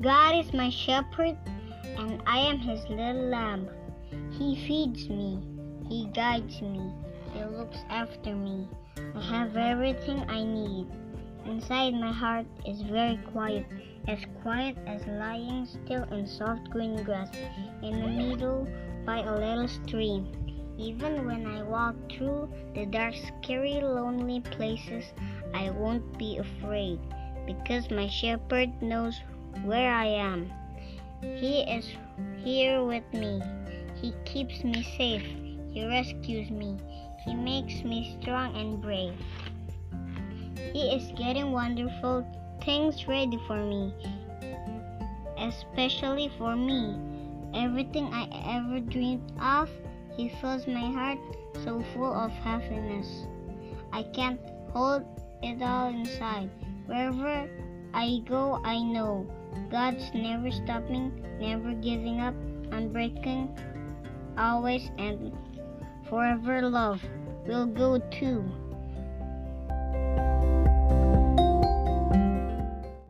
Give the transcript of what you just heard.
God is my shepherd, and I am his little lamb. He feeds me, he guides me, he looks after me. I have everything I need. Inside my heart is very quiet, as quiet as lying still in soft green grass in the middle by a little stream. Even when I walk through the dark, scary, lonely places, I won't be afraid because my shepherd knows where I am. He is here with me. He keeps me safe. He rescues me. He makes me strong and brave. He is getting wonderful things ready for me, especially for me. Everything I ever dreamed of, He fills my heart so full of happiness. I can't hold it all inside. Wherever I go, I know God's never stopping, never giving up, unbreaking, always and forever love will go too.